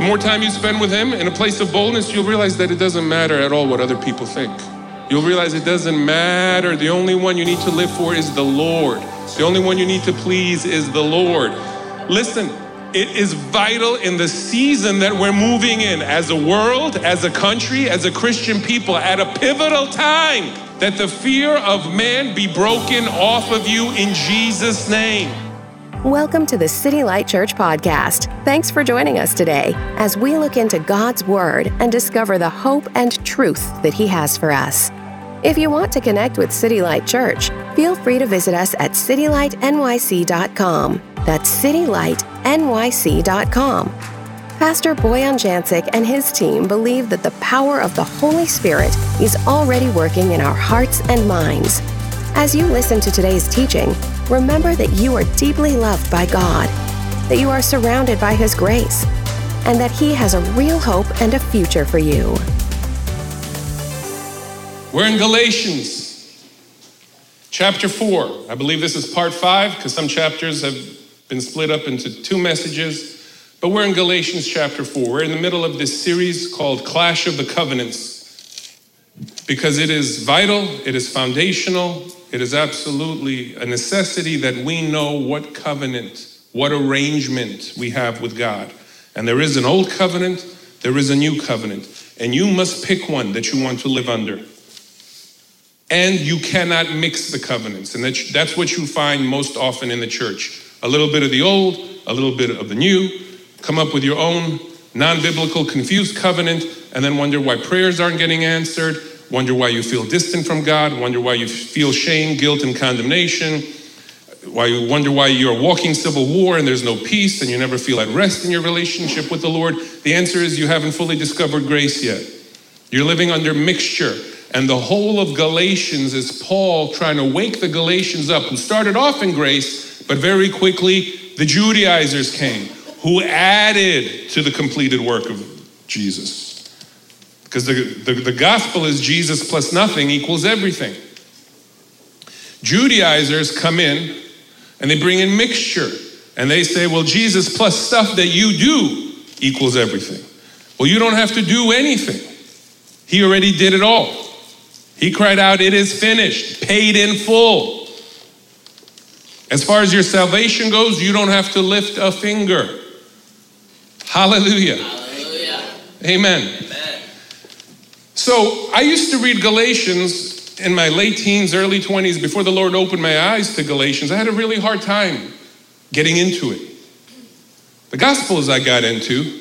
The more time you spend with Him in a place of boldness, you'll realize that it doesn't matter at all what other people think. You'll realize it doesn't matter. The only one you need to live for is the Lord. The only one you need to please is the Lord. Listen, it is vital in the season that we're moving in as a world, as a country, as a Christian people, at a pivotal time, that the fear of man be broken off of you in Jesus' name. Welcome to the City Light Church podcast. Thanks for joining us today as we look into God's Word and discover the hope and truth that He has for us. If you want to connect with City Light Church, feel free to visit us at citylightnyc.com. That's citylightnyc.com. Pastor Boyan Jancic and his team believe that the power of the Holy Spirit is already working in our hearts and minds. As you listen to today's teaching, remember that you are deeply loved by God, that you are surrounded by His grace, and that He has a real hope and a future for you. We're in Galatians chapter 4. I believe this is part 5 because some chapters have been split up into two messages. But we're in Galatians chapter 4. We're in the middle of this series called Clash of the Covenants because it is vital, it is foundational, it is absolutely a necessity that we know what covenant, what arrangement we have with God. And there is an old covenant, there is a new covenant. And you must pick one that you want to live under. And you cannot mix the covenants. And that's, what you find most often in the church a little bit of the old, a little bit of the new. Come up with your own non biblical, confused covenant, and then wonder why prayers aren't getting answered wonder why you feel distant from God, wonder why you feel shame, guilt, and condemnation, why you wonder why you're walking civil war and there's no peace and you never feel at rest in your relationship with the Lord. The answer is you haven't fully discovered grace yet. You're living under mixture. And the whole of Galatians is Paul trying to wake the Galatians up, who started off in grace, but very quickly the Judaizers came, who added to the completed work of Jesus. Because the, the, the, gospel is Jesus plus nothing equals everything. Judaizers come in and they bring in mixture and they say, well, Jesus plus stuff that you do equals everything. Well, you don't have to do anything. He already did it all. He cried out, It is finished, paid in full. As far as your salvation goes, you don't have to lift a finger. Hallelujah. Hallelujah. Amen. So I used to read Galatians in my late teens, early 20s, before the Lord opened my eyes to Galatians. I had a really hard time getting into it. The Gospels I got into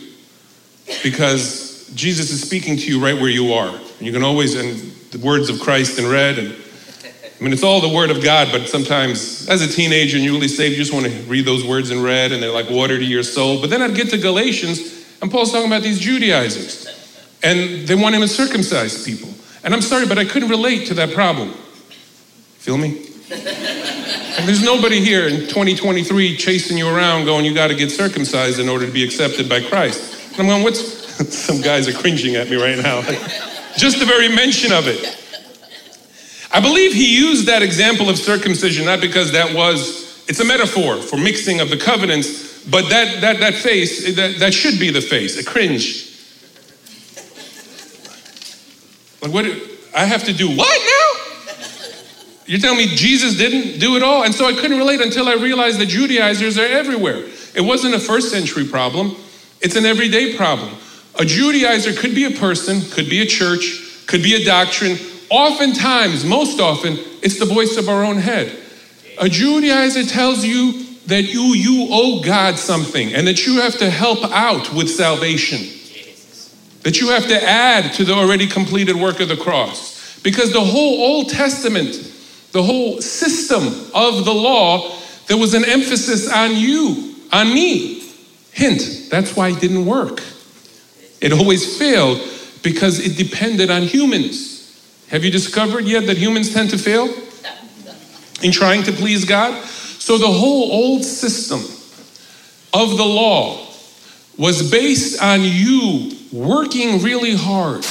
because Jesus is speaking to you right where you are. And you can always, and the words of Christ in red, and I mean, it's all the Word of God, but sometimes as a teenager and newly saved, you just want to read those words in red and they're like water to your soul. But then I'd get to Galatians, and Paul's talking about these Judaizers. And they want him to circumcise people. And I'm sorry, but I couldn't relate to that problem. Feel me? and there's nobody here in 2023 chasing you around going, you got to get circumcised in order to be accepted by Christ. And I'm going, what's. Some guys are cringing at me right now. Just the very mention of it. I believe he used that example of circumcision not because that was, it's a metaphor for mixing of the covenants, but that, that, that face, that, that should be the face, a cringe Like, what? I have to do what now? You're telling me Jesus didn't do it all? And so I couldn't relate until I realized that Judaizers are everywhere. It wasn't a first century problem, it's an everyday problem. A Judaizer could be a person, could be a church, could be a doctrine. Oftentimes, most often, it's the voice of our own head. A Judaizer tells you that you, you owe God something and that you have to help out with salvation that you have to add to the already completed work of the cross. Because the whole Old Testament, the whole system of the law, there was an emphasis on you, on me. Hint, that's why it didn't work. It always failed because it depended on humans. Have you discovered yet that humans tend to fail in trying to please God? So the whole old system of the law was based on you working really hard,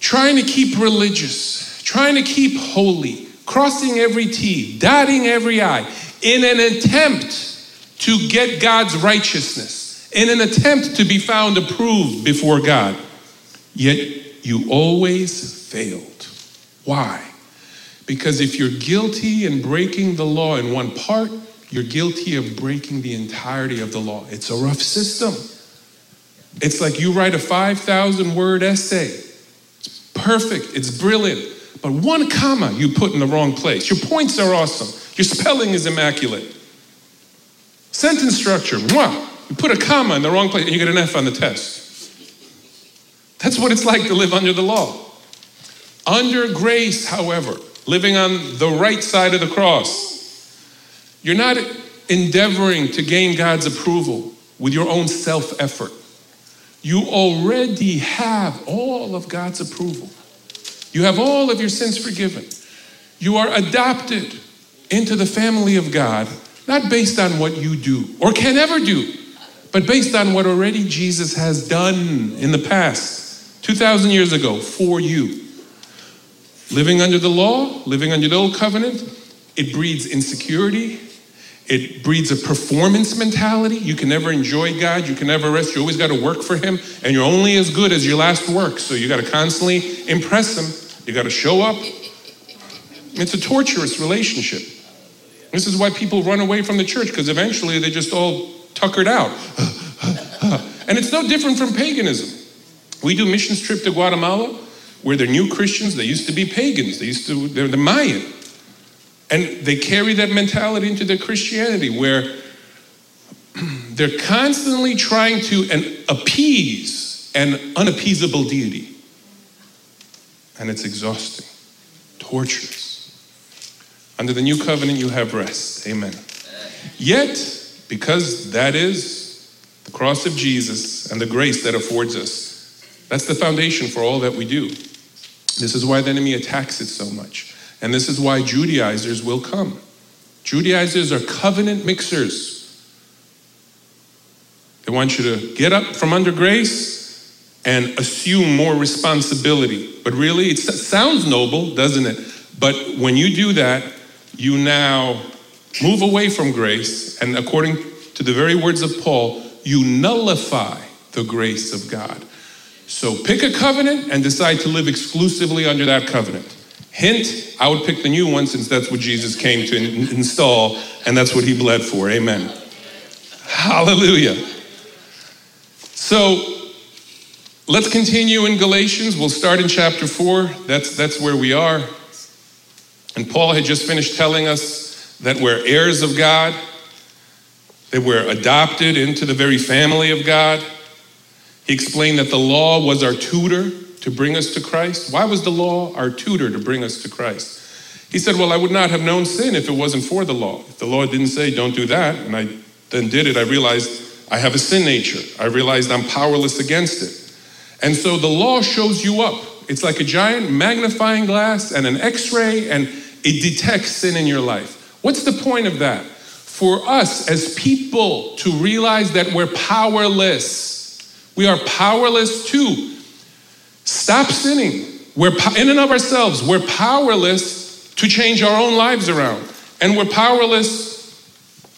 trying to keep religious, trying to keep holy, crossing every T, dotting every I, in an attempt to get God's righteousness, in an attempt to be found approved before God. Yet you always failed. Why? Because if you're guilty in breaking the law in one part, you're guilty of breaking the entirety of the law. It's a rough system. It's like you write a 5,000 word essay. It's perfect, it's brilliant. But one comma you put in the wrong place. Your points are awesome. Your spelling is immaculate. Sentence structure, mwah, you put a comma in the wrong place and you get an F on the test. That's what it's like to live under the law. Under grace, however, living on the right side of the cross, you're not endeavoring to gain God's approval with your own self effort. You already have all of God's approval. You have all of your sins forgiven. You are adopted into the family of God, not based on what you do or can ever do, but based on what already Jesus has done in the past, 2,000 years ago, for you. Living under the law, living under the old covenant, it breeds insecurity. It breeds a performance mentality. You can never enjoy God. You can never rest. You always got to work for Him. And you're only as good as your last work. So you got to constantly impress Him. You got to show up. It's a torturous relationship. This is why people run away from the church because eventually they just all tuckered out. and it's no different from paganism. We do missions trip to Guatemala where they're new Christians. They used to be pagans. They used to, they're the Mayan. And they carry that mentality into their Christianity where they're constantly trying to an, appease an unappeasable deity. And it's exhausting, torturous. Under the new covenant, you have rest. Amen. Yet, because that is the cross of Jesus and the grace that affords us. That's the foundation for all that we do. This is why the enemy attacks it so much. And this is why Judaizers will come. Judaizers are covenant mixers. They want you to get up from under grace and assume more responsibility. But really, it sounds noble, doesn't it? But when you do that, you now Move away from grace, and according to the very words of Paul, you nullify the grace of God. So pick a covenant and decide to live exclusively under that covenant. Hint, I would pick the new one since that's what Jesus came to in- install, and that's what he bled for. Amen. Hallelujah. So let's continue in Galatians. We'll start in chapter 4. That's, that's where we are. And Paul had just finished telling us that we're heirs of God, that we're adopted into the very family of God. He explained that the law was our tutor to bring us to Christ. Why was the law our tutor to bring us to Christ? He said, Well, I would not have known sin if it wasn't for the law. If the law didn't say, Don't do that, and I then did it, I realized I have a sin nature. I realized I'm powerless against it. And so the law shows you up. It's like a giant magnifying glass and an x ray, and it detects sin in your life. What's the point of that? For us as people to realize that we're powerless. We are powerless to stop sinning. We're in and of ourselves, we're powerless to change our own lives around. And we're powerless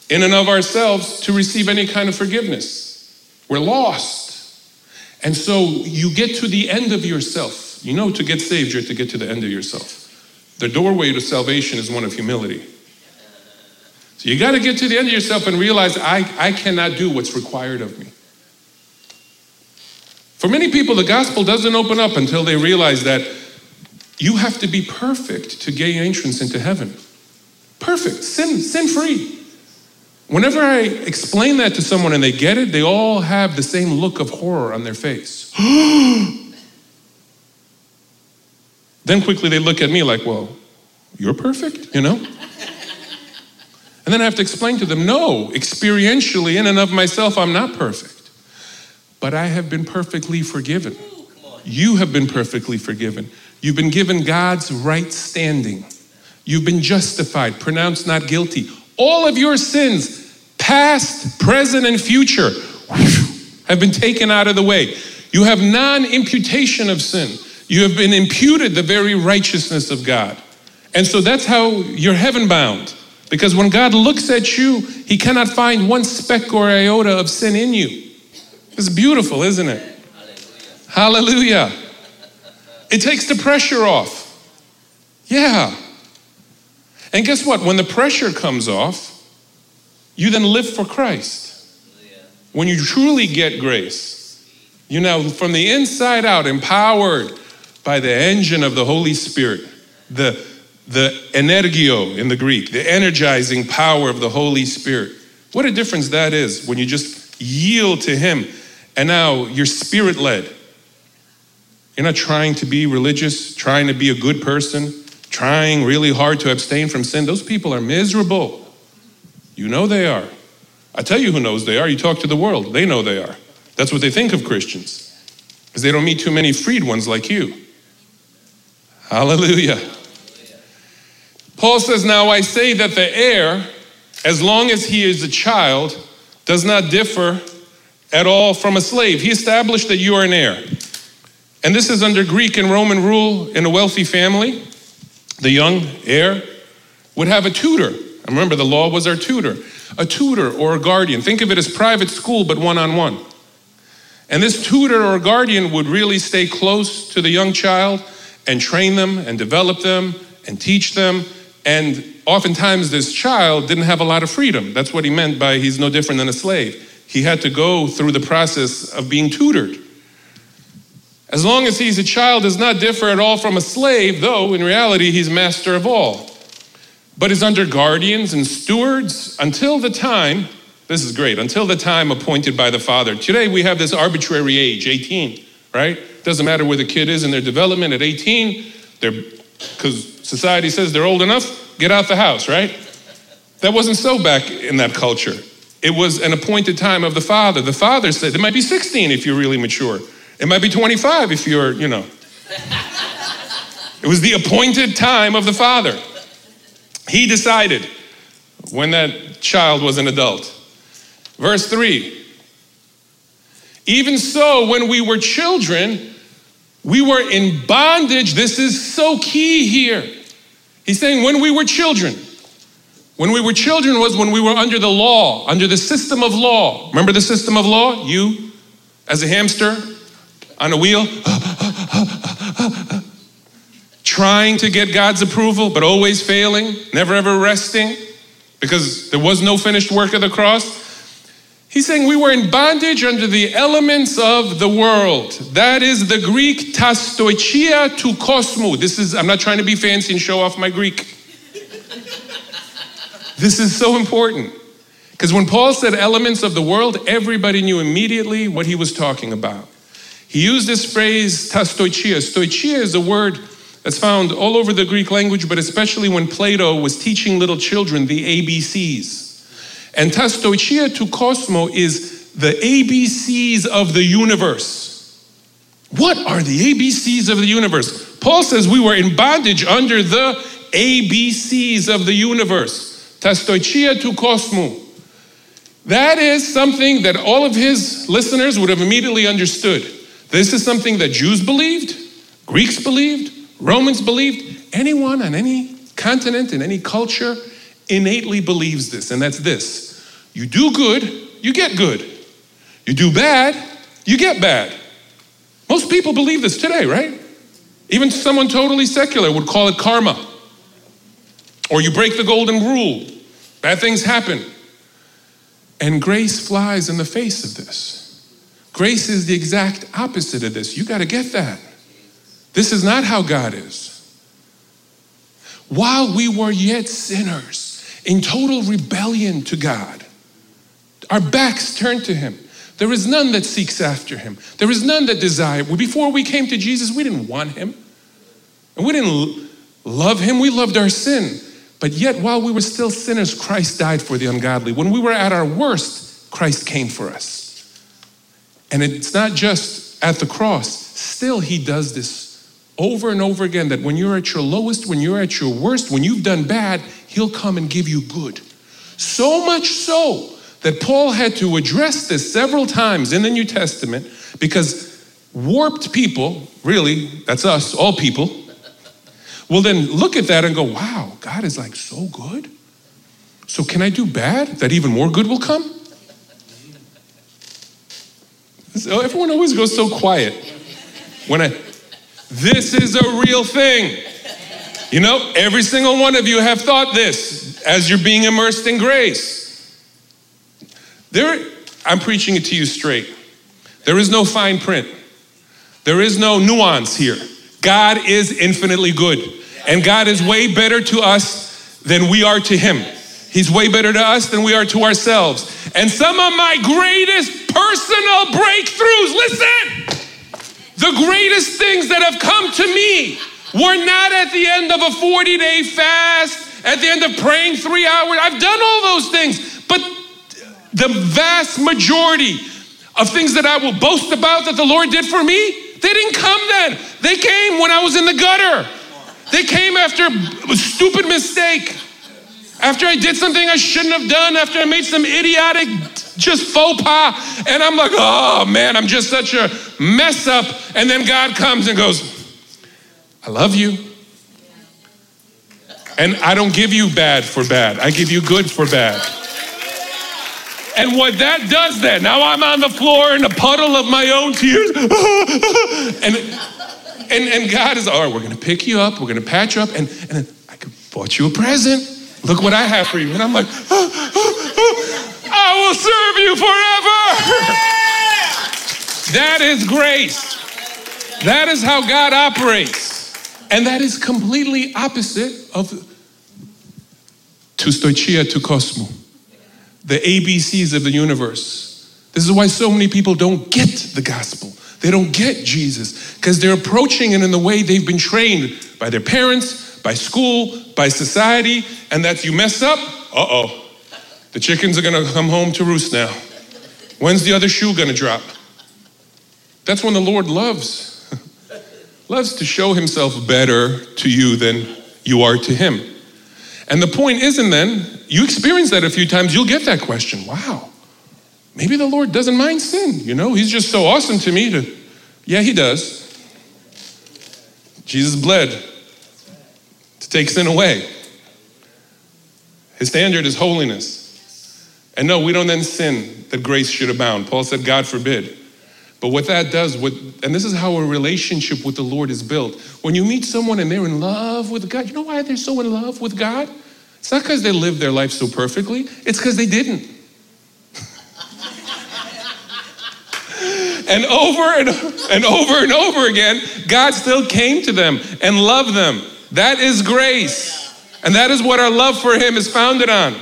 in and of ourselves to receive any kind of forgiveness. We're lost. And so you get to the end of yourself. You know, to get saved, you have to get to the end of yourself. The doorway to salvation is one of humility. So you got to get to the end of yourself and realize I, I cannot do what's required of me. For many people, the gospel doesn't open up until they realize that you have to be perfect to gain entrance into heaven. Perfect, sin, sin free. Whenever I explain that to someone and they get it, they all have the same look of horror on their face. then quickly they look at me like, well, you're perfect, you know? And then I have to explain to them no, experientially, in and of myself, I'm not perfect. But I have been perfectly forgiven. You have been perfectly forgiven. You've been given God's right standing. You've been justified, pronounced not guilty. All of your sins, past, present, and future, have been taken out of the way. You have non imputation of sin. You have been imputed the very righteousness of God. And so that's how you're heaven bound. Because when God looks at you, he cannot find one speck or iota of sin in you. It's beautiful, isn't it? Hallelujah. Hallelujah. It takes the pressure off. Yeah. And guess what? When the pressure comes off, you then live for Christ. When you truly get grace, you now from the inside out, empowered by the engine of the Holy Spirit, the, the energio in the Greek, the energizing power of the Holy Spirit. What a difference that is when you just yield to Him and now you're spirit led. You're not trying to be religious, trying to be a good person, trying really hard to abstain from sin. Those people are miserable. You know they are. I tell you who knows they are. You talk to the world, they know they are. That's what they think of Christians, because they don't meet too many freed ones like you. Hallelujah. Paul says, Now I say that the heir, as long as he is a child, does not differ at all from a slave. He established that you are an heir. And this is under Greek and Roman rule in a wealthy family. The young heir would have a tutor. And Remember, the law was our tutor. A tutor or a guardian. Think of it as private school, but one on one. And this tutor or guardian would really stay close to the young child and train them and develop them and teach them. And oftentimes, this child didn't have a lot of freedom. That's what he meant by he's no different than a slave. He had to go through the process of being tutored. As long as he's a child, does not differ at all from a slave, though in reality he's master of all, but is under guardians and stewards until the time this is great. Until the time appointed by the father. Today we have this arbitrary age, 18, right? Doesn't matter where the kid is in their development at 18, they're because society says they're old enough, get out the house, right? That wasn't so back in that culture. It was an appointed time of the father. The father said it might be 16 if you're really mature. It might be 25 if you're, you know. it was the appointed time of the father. He decided when that child was an adult. Verse 3 Even so, when we were children, we were in bondage. This is so key here. He's saying, when we were children, when we were children was when we were under the law, under the system of law. Remember the system of law? You, as a hamster on a wheel, trying to get God's approval, but always failing, never ever resting, because there was no finished work of the cross. He's saying we were in bondage under the elements of the world. That is the Greek tastoichia to kosmo. This is, I'm not trying to be fancy and show off my Greek. This is so important. Because when Paul said elements of the world, everybody knew immediately what he was talking about. He used this phrase tastoichia. Stoichia is a word that's found all over the Greek language, but especially when Plato was teaching little children the ABCs. And tastoichia to cosmo is the ABCs of the universe. What are the ABCs of the universe? Paul says we were in bondage under the ABCs of the universe. Tastoichia to cosmo. That is something that all of his listeners would have immediately understood. This is something that Jews believed, Greeks believed, Romans believed. Anyone on any continent, in any culture, innately believes this, and that's this you do good, you get good. You do bad, you get bad. Most people believe this today, right? Even someone totally secular would call it karma. Or you break the golden rule, bad things happen. And grace flies in the face of this. Grace is the exact opposite of this. You got to get that. This is not how God is. While we were yet sinners, in total rebellion to God, our backs turned to him. There is none that seeks after him. There is none that desire. Before we came to Jesus, we didn't want him. And we didn't love him. We loved our sin. But yet, while we were still sinners, Christ died for the ungodly. When we were at our worst, Christ came for us. And it's not just at the cross, still, he does this over and over again that when you're at your lowest, when you're at your worst, when you've done bad, he'll come and give you good. So much so that Paul had to address this several times in the New Testament because warped people, really, that's us, all people, will then look at that and go, wow, God is like so good. So can I do bad that even more good will come? So everyone always goes so quiet when I. This is a real thing. You know, every single one of you have thought this as you're being immersed in grace. There, I'm preaching it to you straight. There is no fine print. There is no nuance here. God is infinitely good. And God is way better to us than we are to Him. He's way better to us than we are to ourselves. And some of my greatest personal breakthroughs, listen, the greatest things that have come to me were not at the end of a 40 day fast, at the end of praying three hours. I've done all those things, but the vast majority of things that I will boast about that the Lord did for me, they didn't come then. They came when I was in the gutter. They came after a stupid mistake. After I did something I shouldn't have done, after I made some idiotic just faux pas, and I'm like, oh man, I'm just such a mess up. And then God comes and goes, I love you. And I don't give you bad for bad, I give you good for bad. And what that does then, now I'm on the floor in a puddle of my own tears. and, and, and God is, all right, we're going to pick you up, we're going to patch you up, and, and I bought you a present. Look what I have for you. And I'm like, I will serve you forever. that is grace. That is how God operates. And that is completely opposite of to stoichia to cosmo the ABCs of the universe. This is why so many people don't get the gospel. They don't get Jesus because they're approaching it in the way they've been trained by their parents, by school, by society, and that's you mess up, uh oh. The chickens are gonna come home to roost now. When's the other shoe gonna drop? That's when the Lord loves. loves to show himself better to you than you are to him. And the point isn't then you experience that a few times, you'll get that question wow, maybe the Lord doesn't mind sin. You know, He's just so awesome to me to, yeah, He does. Jesus bled to take sin away. His standard is holiness. And no, we don't then sin that grace should abound. Paul said, God forbid. But what that does, what, and this is how a relationship with the Lord is built. When you meet someone and they're in love with God, you know why they're so in love with God? It's not because they lived their life so perfectly, it's because they didn't. And over and, and over and over again, God still came to them and loved them. That is grace. And that is what our love for Him is founded on.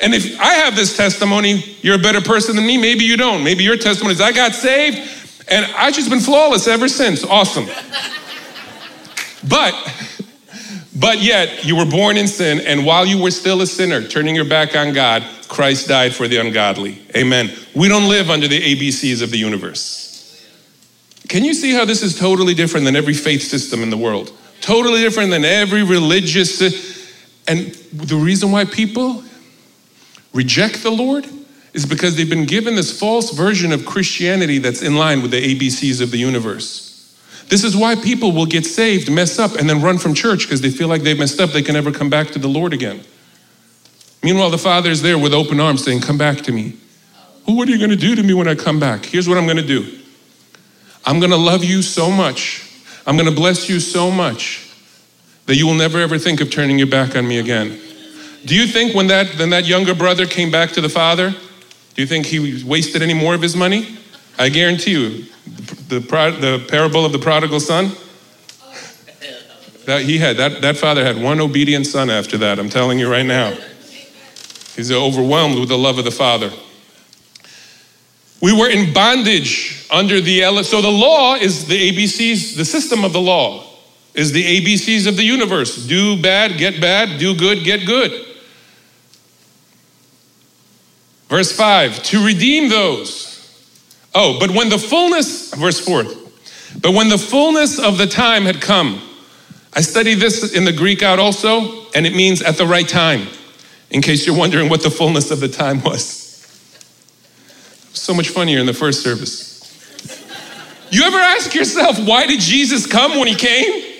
And if I have this testimony, you're a better person than me. Maybe you don't. Maybe your testimony is I got saved and I've just been flawless ever since. Awesome. But but yet, you were born in sin, and while you were still a sinner, turning your back on God, Christ died for the ungodly. Amen. We don't live under the ABCs of the universe. Can you see how this is totally different than every faith system in the world? Totally different than every religious. And the reason why people reject the Lord is because they've been given this false version of Christianity that's in line with the ABCs of the universe. This is why people will get saved, mess up, and then run from church because they feel like they've messed up, they can never come back to the Lord again. Meanwhile, the Father is there with open arms saying, Come back to me. Well, what are you going to do to me when I come back? Here's what I'm going to do I'm going to love you so much, I'm going to bless you so much that you will never ever think of turning your back on me again. Do you think when that, when that younger brother came back to the Father, do you think he wasted any more of his money? I guarantee you, the, the parable of the prodigal son, that he had, that, that father had one obedient son after that, I'm telling you right now. He's overwhelmed with the love of the father. We were in bondage under the, so the law is the ABCs, the system of the law is the ABCs of the universe. Do bad, get bad, do good, get good. Verse 5 to redeem those Oh, but when the fullness, verse 4, but when the fullness of the time had come, I studied this in the Greek out also, and it means at the right time, in case you're wondering what the fullness of the time was. So much funnier in the first service. You ever ask yourself, why did Jesus come when he came?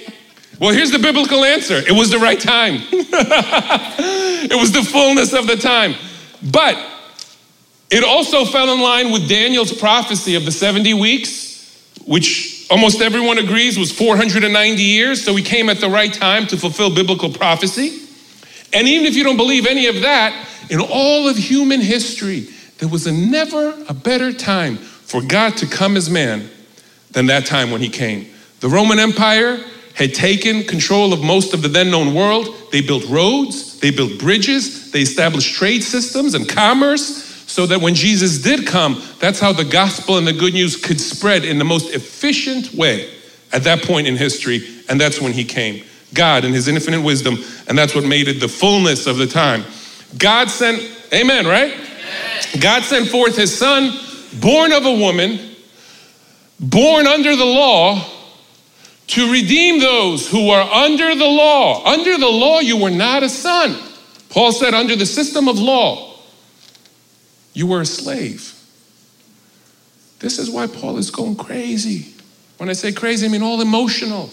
Well, here's the biblical answer it was the right time, it was the fullness of the time. But It also fell in line with Daniel's prophecy of the 70 weeks, which almost everyone agrees was 490 years, so we came at the right time to fulfill biblical prophecy. And even if you don't believe any of that, in all of human history, there was a never a better time for God to come as man than that time when he came. The Roman Empire had taken control of most of the then known world. They built roads, they built bridges, they established trade systems and commerce so that when Jesus did come, that's how the gospel and the good news could spread in the most efficient way at that point in history. And that's when he came. God in his infinite wisdom, and that's what made it the fullness of the time. God sent, amen, right? Amen. God sent forth his son, born of a woman, born under the law, to redeem those who are under the law. Under the law, you were not a son. Paul said, under the system of law, you were a slave. This is why Paul is going crazy. When I say crazy, I mean all emotional.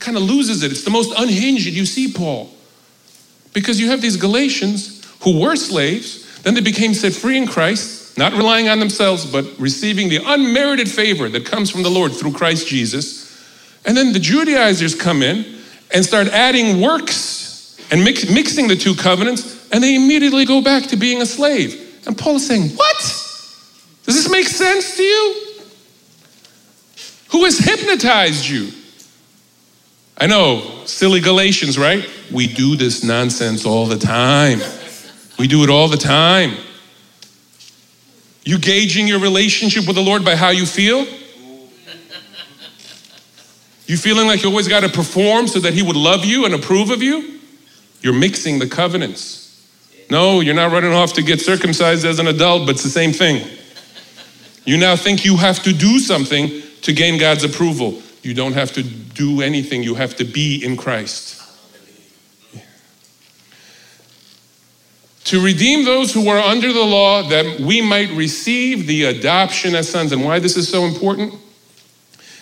Kind of loses it. It's the most unhinged you see Paul. Because you have these Galatians who were slaves, then they became set free in Christ, not relying on themselves, but receiving the unmerited favor that comes from the Lord through Christ Jesus. And then the Judaizers come in and start adding works and mix, mixing the two covenants, and they immediately go back to being a slave. And Paul is saying, What? Does this make sense to you? Who has hypnotized you? I know, silly Galatians, right? We do this nonsense all the time. We do it all the time. You gauging your relationship with the Lord by how you feel? You feeling like you always got to perform so that He would love you and approve of you? You're mixing the covenants. No, you're not running off to get circumcised as an adult, but it's the same thing. You now think you have to do something to gain God's approval. You don't have to do anything, you have to be in Christ. To redeem those who are under the law, that we might receive the adoption as sons. And why this is so important?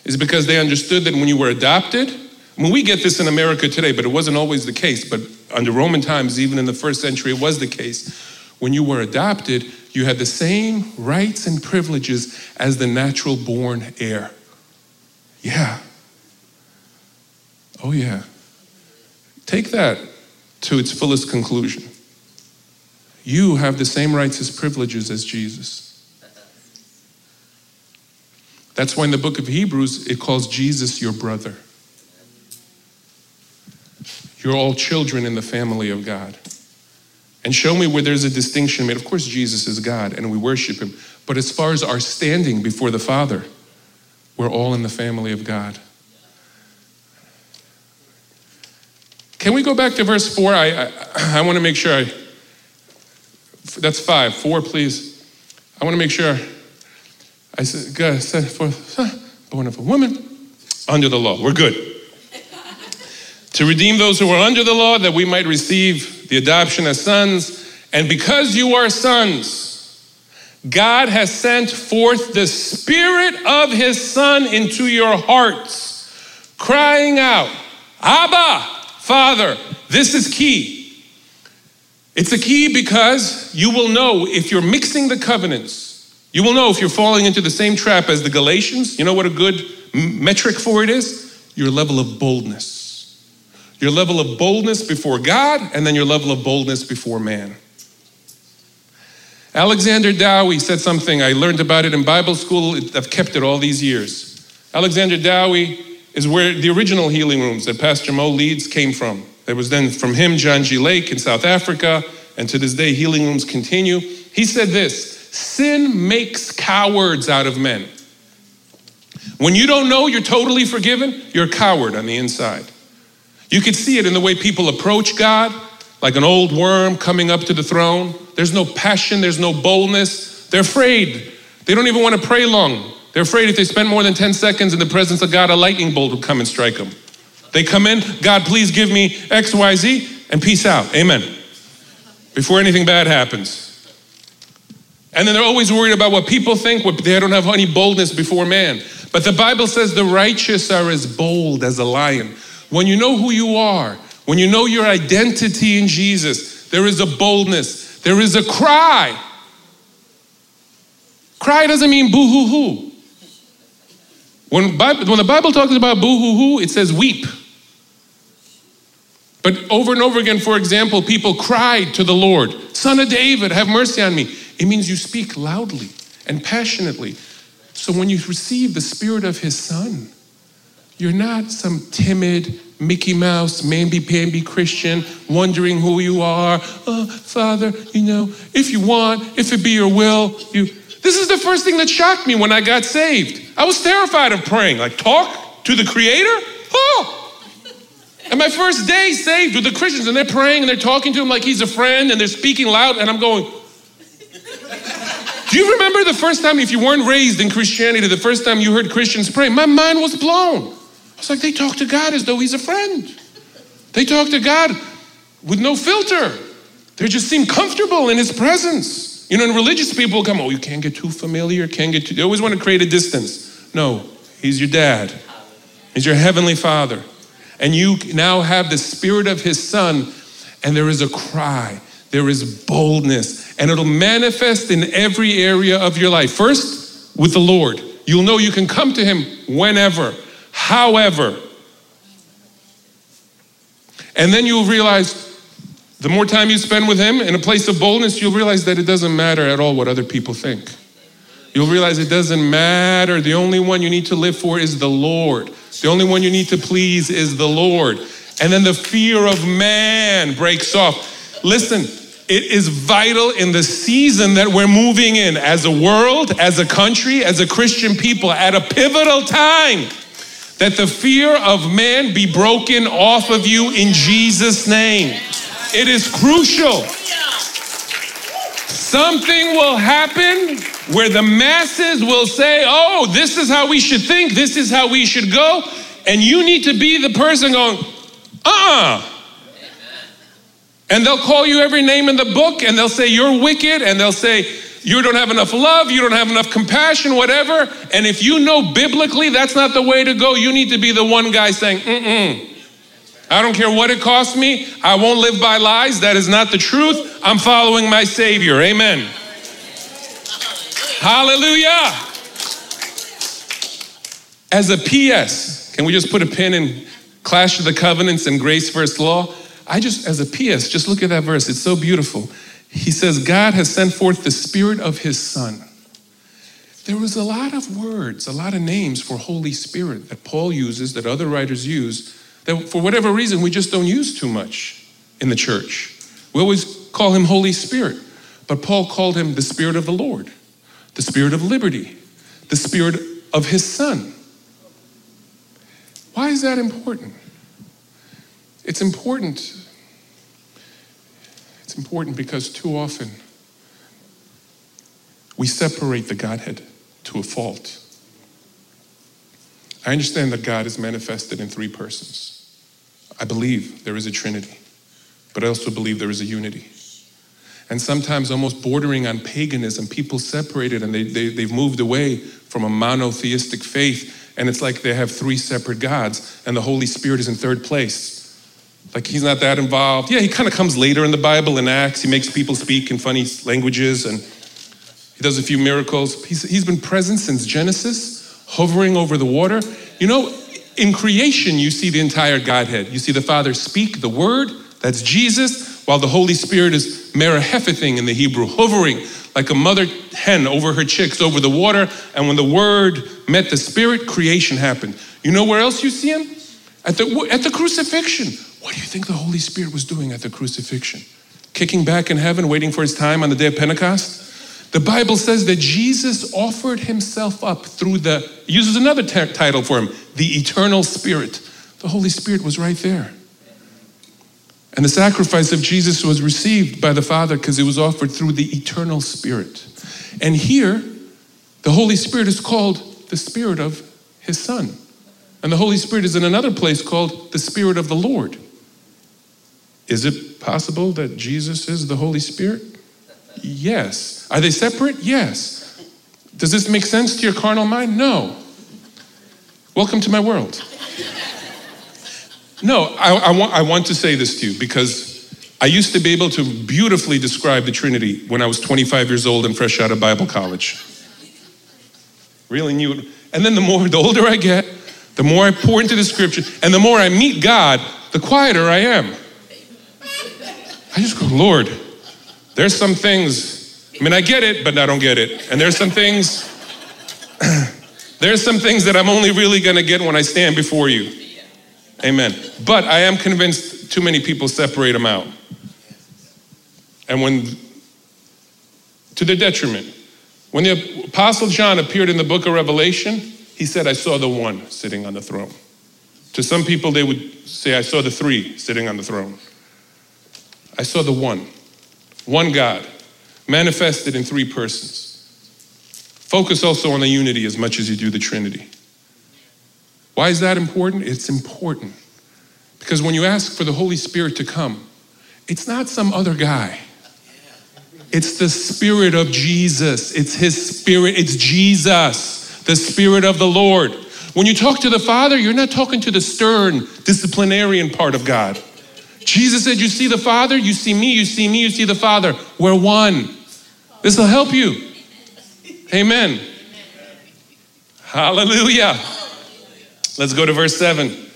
is because they understood that when you were adopted, I mean, we get this in America today, but it wasn't always the case. But under Roman times, even in the first century, it was the case. When you were adopted, you had the same rights and privileges as the natural born heir. Yeah. Oh, yeah. Take that to its fullest conclusion. You have the same rights as privileges as Jesus. That's why in the book of Hebrews, it calls Jesus your brother. You're all children in the family of God. And show me where there's a distinction made. Of course, Jesus is God and we worship him. But as far as our standing before the Father, we're all in the family of God. Can we go back to verse 4? I, I, I want to make sure I. That's five. Four, please. I want to make sure I said, God said, for born of a woman, under the law. We're good. To redeem those who are under the law, that we might receive the adoption as sons. And because you are sons, God has sent forth the Spirit of His Son into your hearts, crying out, Abba, Father. This is key. It's a key because you will know if you're mixing the covenants you will know if you're falling into the same trap as the Galatians. You know what a good metric for it is? Your level of boldness. Your level of boldness before God, and then your level of boldness before man. Alexander Dowie said something, I learned about it in Bible school, I've kept it all these years. Alexander Dowie is where the original healing rooms that Pastor Mo leads came from. There was then from him John G. Lake in South Africa, and to this day, healing rooms continue. He said this Sin makes cowards out of men. When you don't know you're totally forgiven, you're a coward on the inside. You could see it in the way people approach God, like an old worm coming up to the throne. There's no passion, there's no boldness. They're afraid. They don't even want to pray long. They're afraid if they spend more than 10 seconds in the presence of God, a lightning bolt will come and strike them. They come in, God, please give me X, Y, Z, and peace out. Amen. Before anything bad happens. And then they're always worried about what people think, what, they don't have any boldness before man. But the Bible says the righteous are as bold as a lion. When you know who you are, when you know your identity in Jesus, there is a boldness, there is a cry. Cry doesn't mean boo hoo hoo. When, when the Bible talks about boo hoo hoo, it says weep. But over and over again, for example, people cried to the Lord, Son of David, have mercy on me. It means you speak loudly and passionately. So when you receive the Spirit of His Son, you're not some timid Mickey Mouse, mamby-pamby Christian wondering who you are. Oh, Father, you know, if you want, if it be your will, you. This is the first thing that shocked me when I got saved. I was terrified of praying. Like, talk to the Creator? Oh! And my first day saved with the Christians, and they're praying and they're talking to him like he's a friend, and they're speaking loud, and I'm going, Do you remember the first time, if you weren't raised in Christianity, the first time you heard Christians pray? My mind was blown. Was like, they talk to God as though he's a friend. They talk to God with no filter. They just seem comfortable in his presence. You know, and religious people come, oh, you can't get too familiar, can't get too, they always want to create a distance. No, he's your dad. He's your heavenly father and you now have the spirit of his son, and there is a cry, there is boldness, and it'll manifest in every area of your life. First, with the Lord. You'll know you can come to him whenever, however. And then you'll realize the more time you spend with him in a place of boldness, you'll realize that it doesn't matter at all what other people think. You'll realize it doesn't matter. The only one you need to live for is the Lord. The only one you need to please is the Lord. And then the fear of man breaks off. Listen, it is vital in the season that we're moving in as a world, as a country, as a Christian people, at a pivotal time, that the fear of man be broken off of you in Jesus' name. It is crucial. Something will happen where the masses will say, oh, this is how we should think, this is how we should go. And you need to be the person going, uh uh-uh. And they'll call you every name in the book and they'll say, you're wicked. And they'll say, you don't have enough love, you don't have enough compassion, whatever. And if you know biblically that's not the way to go, you need to be the one guy saying, mm mm. I don't care what it costs me. I won't live by lies. That is not the truth. I'm following my Savior. Amen. Hallelujah. As a PS, can we just put a pin in Clash of the Covenants and Grace First Law? I just, as a PS, just look at that verse. It's so beautiful. He says, God has sent forth the Spirit of His Son. There was a lot of words, a lot of names for Holy Spirit that Paul uses, that other writers use, that for whatever reason we just don't use too much in the church. We always call him Holy Spirit, but Paul called him the Spirit of the Lord the spirit of liberty, the spirit of his son. Why is that important? It's important. It's important because too often we separate the Godhead to a fault. I understand that God is manifested in three persons. I believe there is a Trinity, but I also believe there is a unity and sometimes almost bordering on paganism. People separated and they, they, they've moved away from a monotheistic faith. And it's like they have three separate gods, and the Holy Spirit is in third place. Like he's not that involved. Yeah, he kind of comes later in the Bible in Acts. He makes people speak in funny languages and he does a few miracles. He's, he's been present since Genesis, hovering over the water. You know, in creation, you see the entire Godhead. You see the Father speak the word, that's Jesus while the Holy Spirit is merahephathing in the Hebrew, hovering like a mother hen over her chicks over the water. And when the word met the Spirit, creation happened. You know where else you see him? At the, at the crucifixion. What do you think the Holy Spirit was doing at the crucifixion? Kicking back in heaven, waiting for his time on the day of Pentecost? The Bible says that Jesus offered himself up through the, uses another t- title for him, the eternal Spirit. The Holy Spirit was right there. And the sacrifice of Jesus was received by the Father because it was offered through the eternal Spirit. And here, the Holy Spirit is called the Spirit of His Son. And the Holy Spirit is in another place called the Spirit of the Lord. Is it possible that Jesus is the Holy Spirit? Yes. Are they separate? Yes. Does this make sense to your carnal mind? No. Welcome to my world. No, I, I, want, I want to say this to you because I used to be able to beautifully describe the Trinity when I was 25 years old and fresh out of Bible college. really knew. And then the more, the older I get, the more I pour into the scripture, and the more I meet God, the quieter I am. I just go, Lord, there's some things, I mean, I get it, but I don't get it. And there's some things, there's some things that I'm only really gonna get when I stand before you. Amen. But I am convinced too many people separate them out. And when, to their detriment, when the Apostle John appeared in the book of Revelation, he said, I saw the one sitting on the throne. To some people, they would say, I saw the three sitting on the throne. I saw the one, one God, manifested in three persons. Focus also on the unity as much as you do the Trinity. Why is that important? It's important because when you ask for the Holy Spirit to come, it's not some other guy. It's the Spirit of Jesus. It's His Spirit. It's Jesus, the Spirit of the Lord. When you talk to the Father, you're not talking to the stern, disciplinarian part of God. Jesus said, You see the Father, you see me, you see me, you see the Father. We're one. This will help you. Amen. Hallelujah. Let's go to verse 7.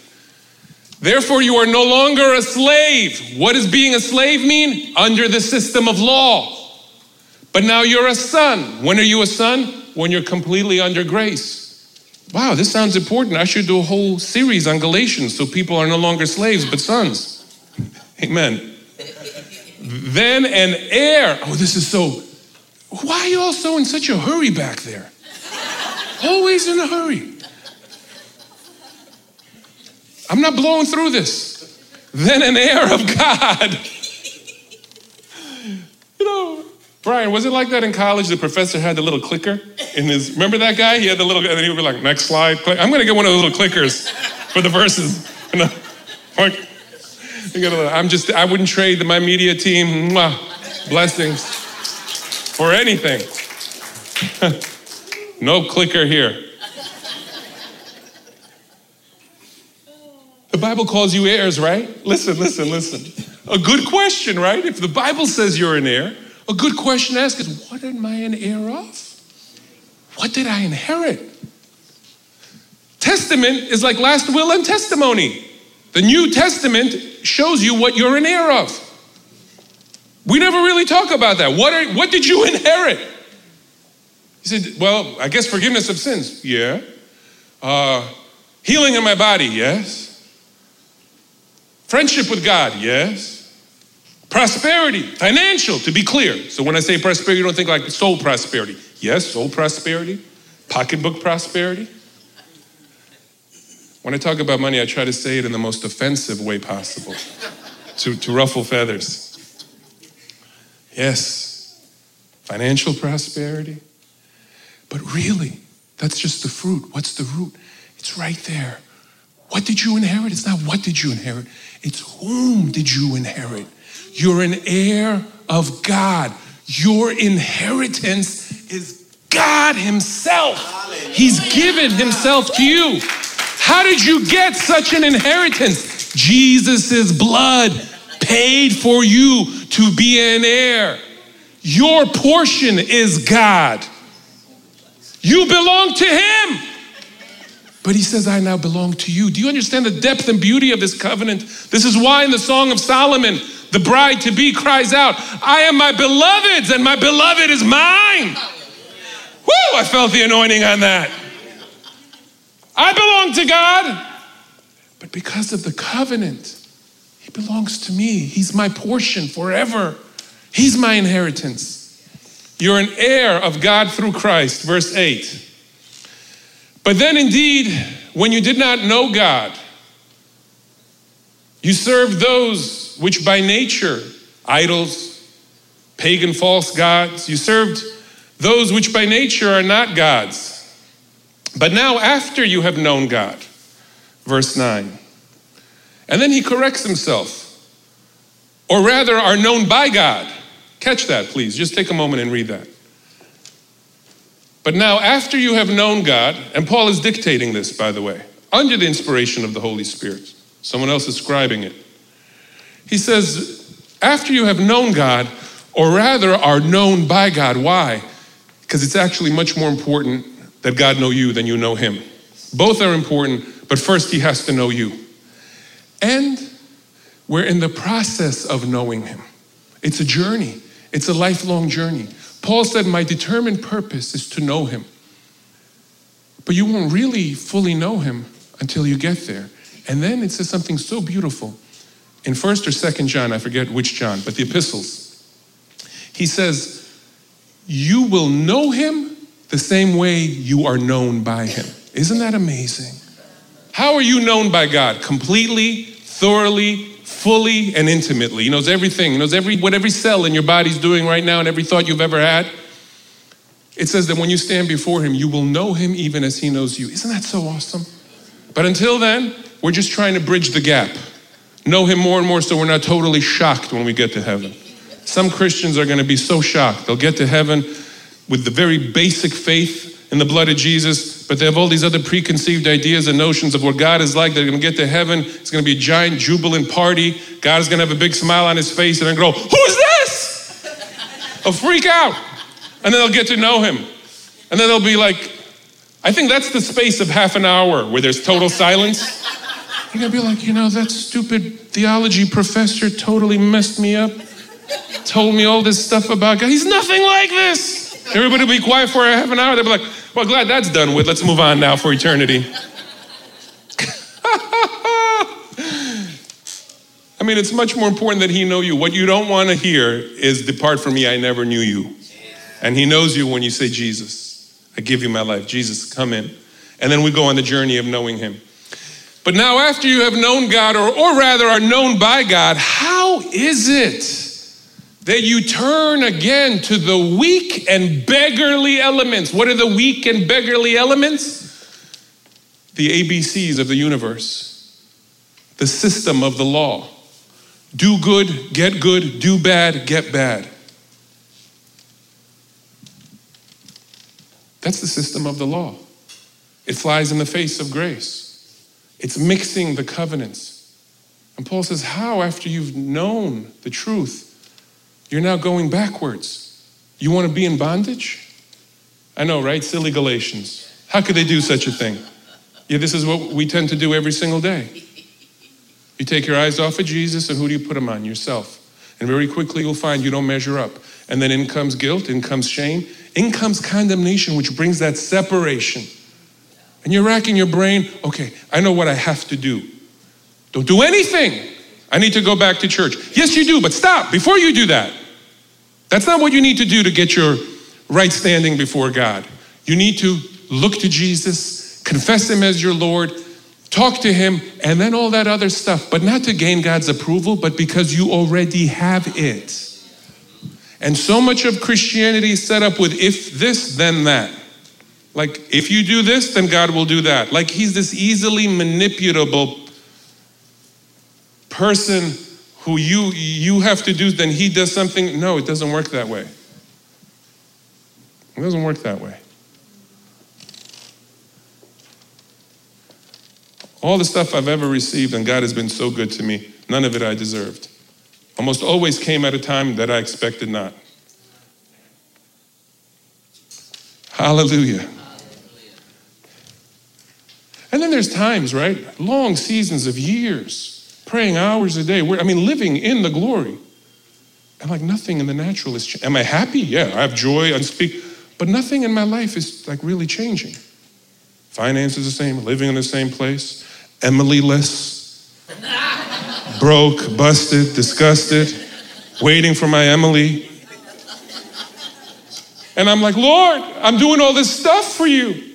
Therefore, you are no longer a slave. What does being a slave mean? Under the system of law. But now you're a son. When are you a son? When you're completely under grace. Wow, this sounds important. I should do a whole series on Galatians so people are no longer slaves but sons. Amen. then an heir. Oh, this is so. Why are you all so in such a hurry back there? Always in a hurry. I'm not blowing through this. Then an heir of God. you know, Brian, was it like that in college? The professor had the little clicker in his. Remember that guy? He had the little, and then he would be like, "Next slide." Click. I'm going to get one of those little clickers for the verses. I'm just. I wouldn't trade my media team. Mwah, blessings for anything. no clicker here. The Bible calls you heirs, right? Listen, listen, listen. A good question, right? If the Bible says you're an heir, a good question to ask is what am I an heir of? What did I inherit? Testament is like last will and testimony. The New Testament shows you what you're an heir of. We never really talk about that. What, are, what did you inherit? He said, Well, I guess forgiveness of sins. Yeah. Uh, healing in my body. Yes. Friendship with God, yes. Prosperity, financial, to be clear. So when I say prosperity, you don't think like soul prosperity. Yes, soul prosperity, pocketbook prosperity. When I talk about money, I try to say it in the most offensive way possible to, to ruffle feathers. Yes, financial prosperity. But really, that's just the fruit. What's the root? It's right there. What did you inherit? It's not what did you inherit, it's whom did you inherit? You're an heir of God. Your inheritance is God Himself. He's given Himself to you. How did you get such an inheritance? Jesus' blood paid for you to be an heir. Your portion is God. You belong to Him. But he says, I now belong to you. Do you understand the depth and beauty of this covenant? This is why in the Song of Solomon, the bride to be cries out, I am my beloved's and my beloved is mine. Woo, I felt the anointing on that. I belong to God, but because of the covenant, He belongs to me. He's my portion forever. He's my inheritance. You're an heir of God through Christ, verse 8. But then, indeed, when you did not know God, you served those which by nature, idols, pagan false gods, you served those which by nature are not gods. But now, after you have known God, verse 9, and then he corrects himself, or rather, are known by God. Catch that, please. Just take a moment and read that. But now, after you have known God, and Paul is dictating this, by the way, under the inspiration of the Holy Spirit, someone else is scribing it. He says, after you have known God, or rather are known by God. Why? Because it's actually much more important that God know you than you know him. Both are important, but first he has to know you. And we're in the process of knowing him. It's a journey. It's a lifelong journey. Paul said, My determined purpose is to know him. But you won't really fully know him until you get there. And then it says something so beautiful. In 1st or 2nd John, I forget which John, but the epistles. He says, You will know him the same way you are known by him. Isn't that amazing? How are you known by God? Completely, thoroughly, fully, and intimately. He knows everything. He knows every what every cell in your body's doing right now and every thought you've ever had. It says that when you stand before him, you will know him even as he knows you. Isn't that so awesome? But until then, we're just trying to bridge the gap. Know him more and more so we're not totally shocked when we get to heaven. Some Christians are going to be so shocked. They'll get to heaven with the very basic faith in the blood of Jesus, but they have all these other preconceived ideas and notions of what God is like. They're going to get to heaven. It's going to be a giant jubilant party. God is going to have a big smile on his face and then go, Who's this? They'll freak out. And then they'll get to know him. And then they'll be like, I think that's the space of half an hour where there's total silence. You're going to be like, you know, that stupid theology professor totally messed me up, told me all this stuff about God. He's nothing like this. Everybody be quiet for a half an hour. They'll be like, well, glad that's done with. Let's move on now for eternity. I mean, it's much more important that he know you. What you don't want to hear is, depart from me, I never knew you. And he knows you when you say, Jesus, I give you my life. Jesus, come in. And then we go on the journey of knowing him. But now, after you have known God, or, or rather are known by God, how is it that you turn again to the weak and beggarly elements? What are the weak and beggarly elements? The ABCs of the universe, the system of the law. Do good, get good, do bad, get bad. That's the system of the law. It flies in the face of grace. It's mixing the covenants. And Paul says, How, after you've known the truth, you're now going backwards? You want to be in bondage? I know, right? Silly Galatians. How could they do such a thing? Yeah, this is what we tend to do every single day. You take your eyes off of Jesus, and who do you put them on? Yourself. And very quickly you'll find you don't measure up. And then in comes guilt, in comes shame, in comes condemnation, which brings that separation. And you're racking your brain, okay, I know what I have to do. Don't do anything. I need to go back to church. Yes, you do, but stop before you do that. That's not what you need to do to get your right standing before God. You need to look to Jesus, confess Him as your Lord, talk to Him, and then all that other stuff, but not to gain God's approval, but because you already have it. And so much of Christianity is set up with if this, then that. Like, if you do this, then God will do that. Like, He's this easily manipulable person who you you have to do, then He does something. No, it doesn't work that way. It doesn't work that way. All the stuff I've ever received, and God has been so good to me, none of it I deserved. Almost always came at a time that I expected not. Hallelujah. And then there's times, right? Long seasons of years, praying hours a day. I mean, living in the glory. And like nothing in the natural is. Am I happy? Yeah, I have joy, unspeak. But nothing in my life is like really changing. Finances the same, living in the same place, Emily less, broke, busted, disgusted, waiting for my Emily. And I'm like, Lord, I'm doing all this stuff for you.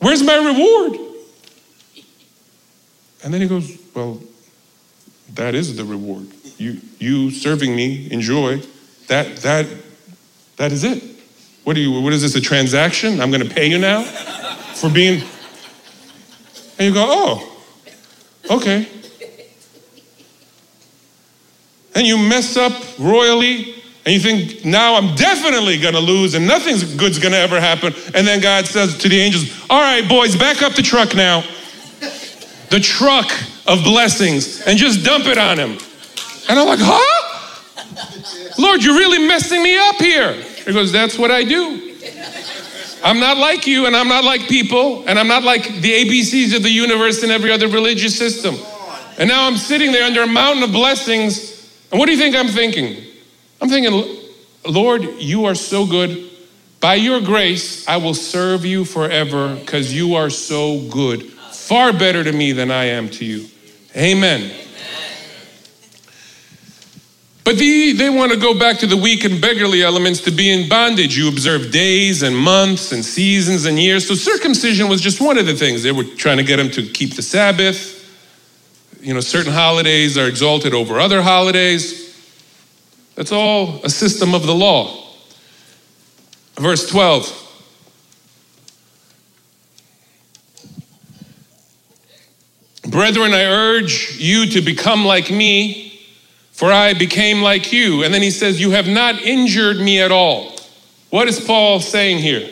Where's my reward? And then he goes, Well, that is the reward. You, you serving me, enjoy. That, that, that is it. What, do you, what is this, a transaction? I'm going to pay you now for being. And you go, Oh, okay. And you mess up royally, and you think, now I'm definitely gonna lose and nothing's good's gonna ever happen. And then God says to the angels, All right, boys, back up the truck now. The truck of blessings, and just dump it on him. And I'm like, Huh? Lord, you're really messing me up here. He goes, That's what I do. I'm not like you, and I'm not like people, and I'm not like the ABCs of the universe and every other religious system. And now I'm sitting there under a mountain of blessings. And what do you think I'm thinking? I'm thinking, Lord, you are so good. By your grace, I will serve you forever because you are so good. Far better to me than I am to you. Amen. But the, they want to go back to the weak and beggarly elements to be in bondage. You observe days and months and seasons and years. So circumcision was just one of the things. They were trying to get them to keep the Sabbath. You know, certain holidays are exalted over other holidays. That's all a system of the law. Verse 12. Brethren, I urge you to become like me for I became like you. And then he says, You have not injured me at all. What is Paul saying here?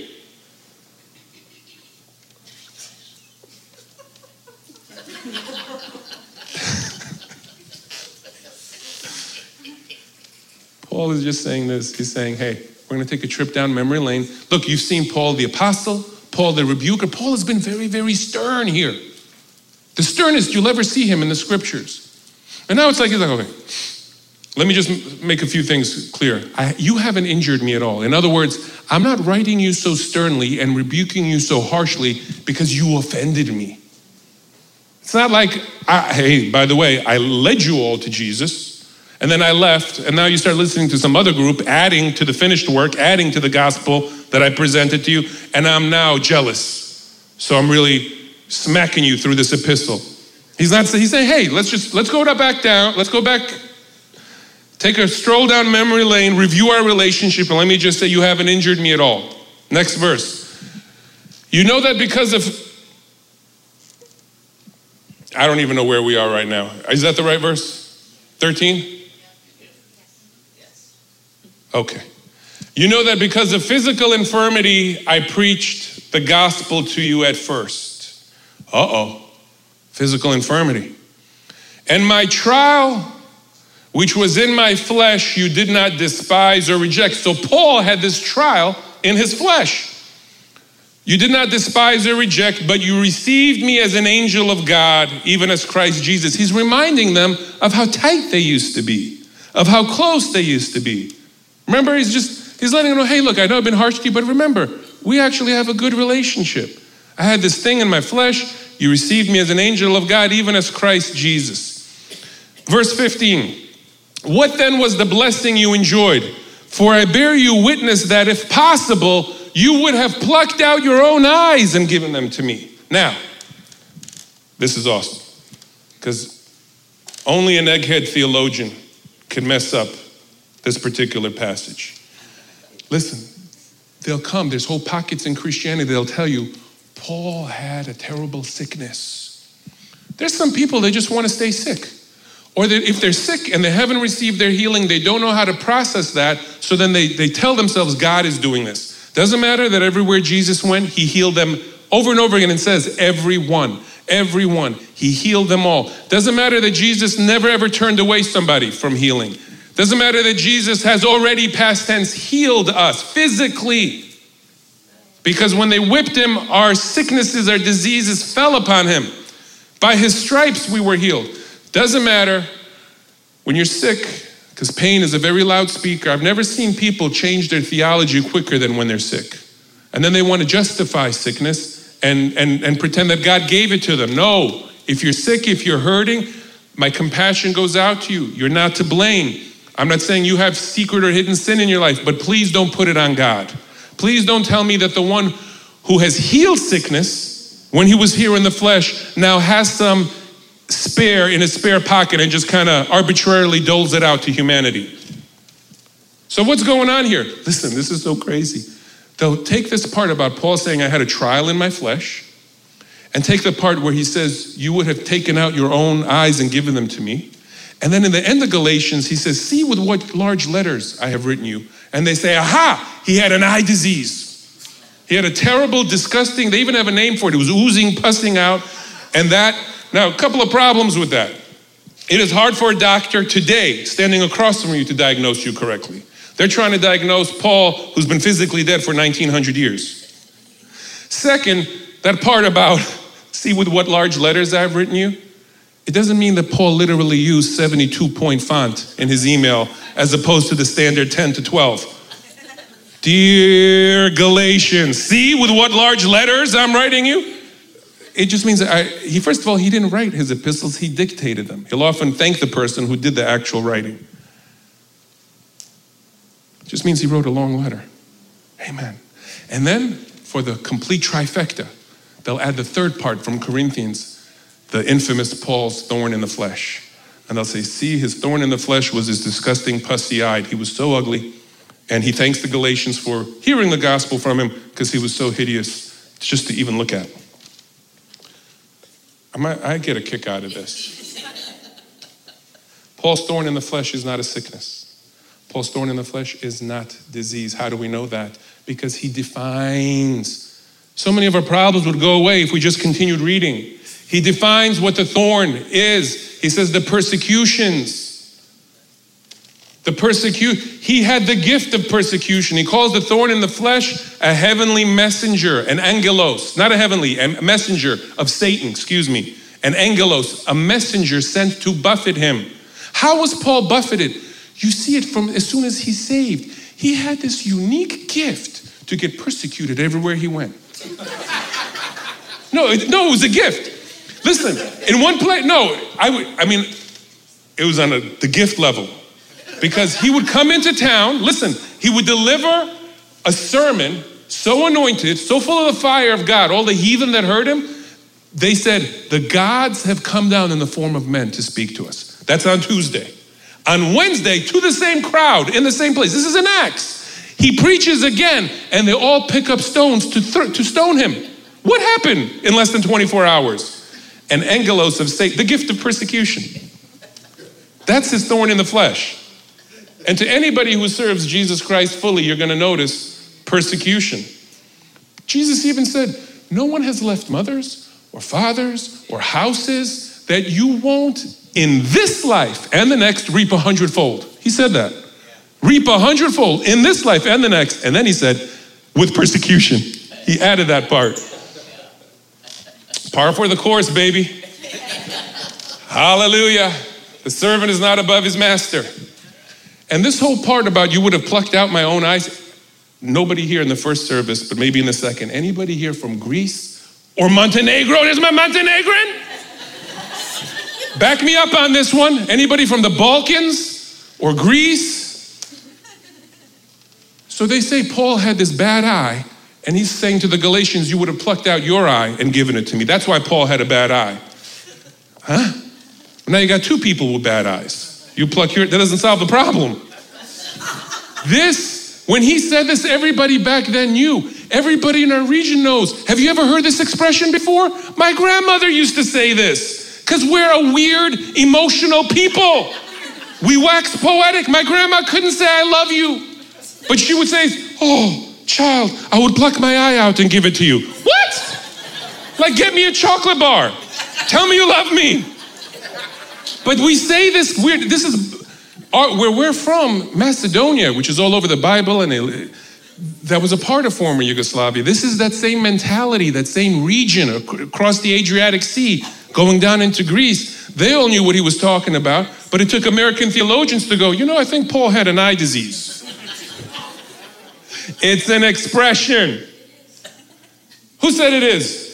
Paul is just saying this. He's saying, Hey, we're going to take a trip down memory lane. Look, you've seen Paul the apostle, Paul the rebuker. Paul has been very, very stern here. The sternest you'll ever see him in the scriptures. And now it's like, he's like, okay, let me just make a few things clear. I, you haven't injured me at all. In other words, I'm not writing you so sternly and rebuking you so harshly because you offended me. It's not like, I, hey, by the way, I led you all to Jesus and then I left, and now you start listening to some other group adding to the finished work, adding to the gospel that I presented to you, and I'm now jealous. So I'm really smacking you through this epistle. He's not he's saying, hey, let's just let's go back down, let's go back Take a stroll down memory lane, review our relationship, and let me just say you haven't injured me at all. Next verse. You know that because of, I don't even know where we are right now. Is that the right verse? 13? Okay. You know that because of physical infirmity, I preached the gospel to you at first. Uh oh. Physical infirmity. And my trial which was in my flesh, you did not despise or reject. So Paul had this trial in his flesh. You did not despise or reject, but you received me as an angel of God, even as Christ Jesus. He's reminding them of how tight they used to be, of how close they used to be. Remember, he's just, he's letting them know, hey, look, I know I've been harsh to you, but remember, we actually have a good relationship. I had this thing in my flesh. You received me as an angel of God, even as Christ Jesus. Verse 15. What then was the blessing you enjoyed? For I bear you witness that if possible, you would have plucked out your own eyes and given them to me. Now, this is awesome because only an egghead theologian can mess up this particular passage. Listen, they'll come, there's whole pockets in Christianity, they'll tell you, Paul had a terrible sickness. There's some people that just want to stay sick. Or if they're sick and they haven't received their healing, they don't know how to process that. So then they, they tell themselves God is doing this. Doesn't matter that everywhere Jesus went, he healed them over and over again and says, everyone, everyone. He healed them all. Doesn't matter that Jesus never ever turned away somebody from healing. Doesn't matter that Jesus has already past tense healed us physically. Because when they whipped him, our sicknesses, our diseases fell upon him. By his stripes we were healed. Doesn't matter when you're sick, because pain is a very loud speaker. I've never seen people change their theology quicker than when they're sick. And then they want to justify sickness and, and, and pretend that God gave it to them. No, if you're sick, if you're hurting, my compassion goes out to you. You're not to blame. I'm not saying you have secret or hidden sin in your life, but please don't put it on God. Please don't tell me that the one who has healed sickness when he was here in the flesh now has some spare in his spare pocket and just kind of arbitrarily doles it out to humanity. So, what's going on here? Listen, this is so crazy. They'll take this part about Paul saying, I had a trial in my flesh, and take the part where he says, You would have taken out your own eyes and given them to me. And then in the end of Galatians, he says, See with what large letters I have written you. And they say, Aha, he had an eye disease. He had a terrible, disgusting, they even have a name for it. It was oozing, pussing out. And that now, a couple of problems with that. It is hard for a doctor today, standing across from you, to diagnose you correctly. They're trying to diagnose Paul, who's been physically dead for 1900 years. Second, that part about see with what large letters I've written you, it doesn't mean that Paul literally used 72 point font in his email as opposed to the standard 10 to 12. Dear Galatians, see with what large letters I'm writing you? It just means I, he, first of all, he didn't write his epistles, he dictated them. He'll often thank the person who did the actual writing. It just means he wrote a long letter. Amen. And then for the complete trifecta, they'll add the third part from Corinthians, the infamous Paul's thorn in the flesh. And they'll say, see, his thorn in the flesh was his disgusting pussy eyed. He was so ugly. And he thanks the Galatians for hearing the gospel from him because he was so hideous just to even look at. I might get a kick out of this. Paul's thorn in the flesh is not a sickness. Paul's thorn in the flesh is not disease. How do we know that? Because he defines. So many of our problems would go away if we just continued reading. He defines what the thorn is. He says the persecutions. The persecute, he had the gift of persecution. He calls the thorn in the flesh a heavenly messenger, an angelos, not a heavenly, a messenger of Satan, excuse me. An angelos, a messenger sent to buffet him. How was Paul buffeted? You see it from as soon as he's saved. He had this unique gift to get persecuted everywhere he went. no, no, it was a gift. Listen, in one place, no, I, would, I mean, it was on a, the gift level because he would come into town, listen, he would deliver a sermon so anointed, so full of the fire of God, all the heathen that heard him, they said, The gods have come down in the form of men to speak to us. That's on Tuesday. On Wednesday, to the same crowd in the same place. This is an Acts. He preaches again, and they all pick up stones to, th- to stone him. What happened in less than 24 hours? An angelos of Satan, the gift of persecution. That's his thorn in the flesh. And to anybody who serves Jesus Christ fully, you're going to notice persecution. Jesus even said, No one has left mothers or fathers or houses that you won't in this life and the next reap a hundredfold. He said that. Reap a hundredfold in this life and the next. And then he said, with persecution. He added that part. Par for the course, baby. Hallelujah. The servant is not above his master. And this whole part about you would have plucked out my own eyes, nobody here in the first service, but maybe in the second. Anybody here from Greece or Montenegro? There's my Montenegrin. Back me up on this one. Anybody from the Balkans or Greece? So they say Paul had this bad eye, and he's saying to the Galatians, You would have plucked out your eye and given it to me. That's why Paul had a bad eye. Huh? Now you got two people with bad eyes. You pluck your, that doesn't solve the problem. This, when he said this, everybody back then knew. Everybody in our region knows. Have you ever heard this expression before? My grandmother used to say this because we're a weird, emotional people. We wax poetic. My grandma couldn't say, I love you. But she would say, Oh, child, I would pluck my eye out and give it to you. What? Like, get me a chocolate bar. Tell me you love me. But we say this weird, this is our, where we're from, Macedonia, which is all over the Bible, and that was a part of former Yugoslavia. This is that same mentality, that same region across the Adriatic Sea, going down into Greece. They all knew what he was talking about, but it took American theologians to go, you know, I think Paul had an eye disease. It's an expression. Who said it is?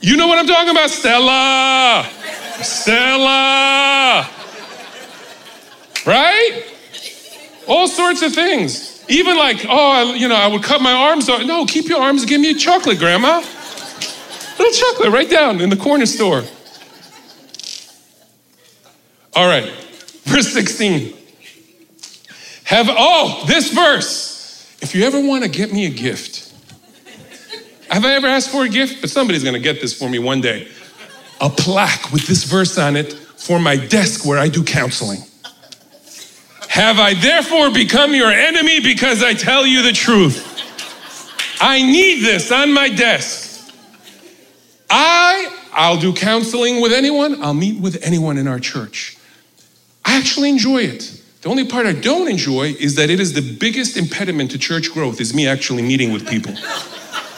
You know what I'm talking about? Stella. Stella. Right? All sorts of things. Even like, oh, you know, I would cut my arms off. No, keep your arms. Give me a chocolate, Grandma. Little chocolate right down in the corner store. All right, verse 16. Have, oh, this verse. If you ever want to get me a gift, have I ever asked for a gift? But somebody's going to get this for me one day a plaque with this verse on it for my desk where I do counseling. Have I therefore become your enemy because I tell you the truth? I need this on my desk. I I'll do counseling with anyone, I'll meet with anyone in our church. I actually enjoy it. The only part I don't enjoy is that it is the biggest impediment to church growth is me actually meeting with people.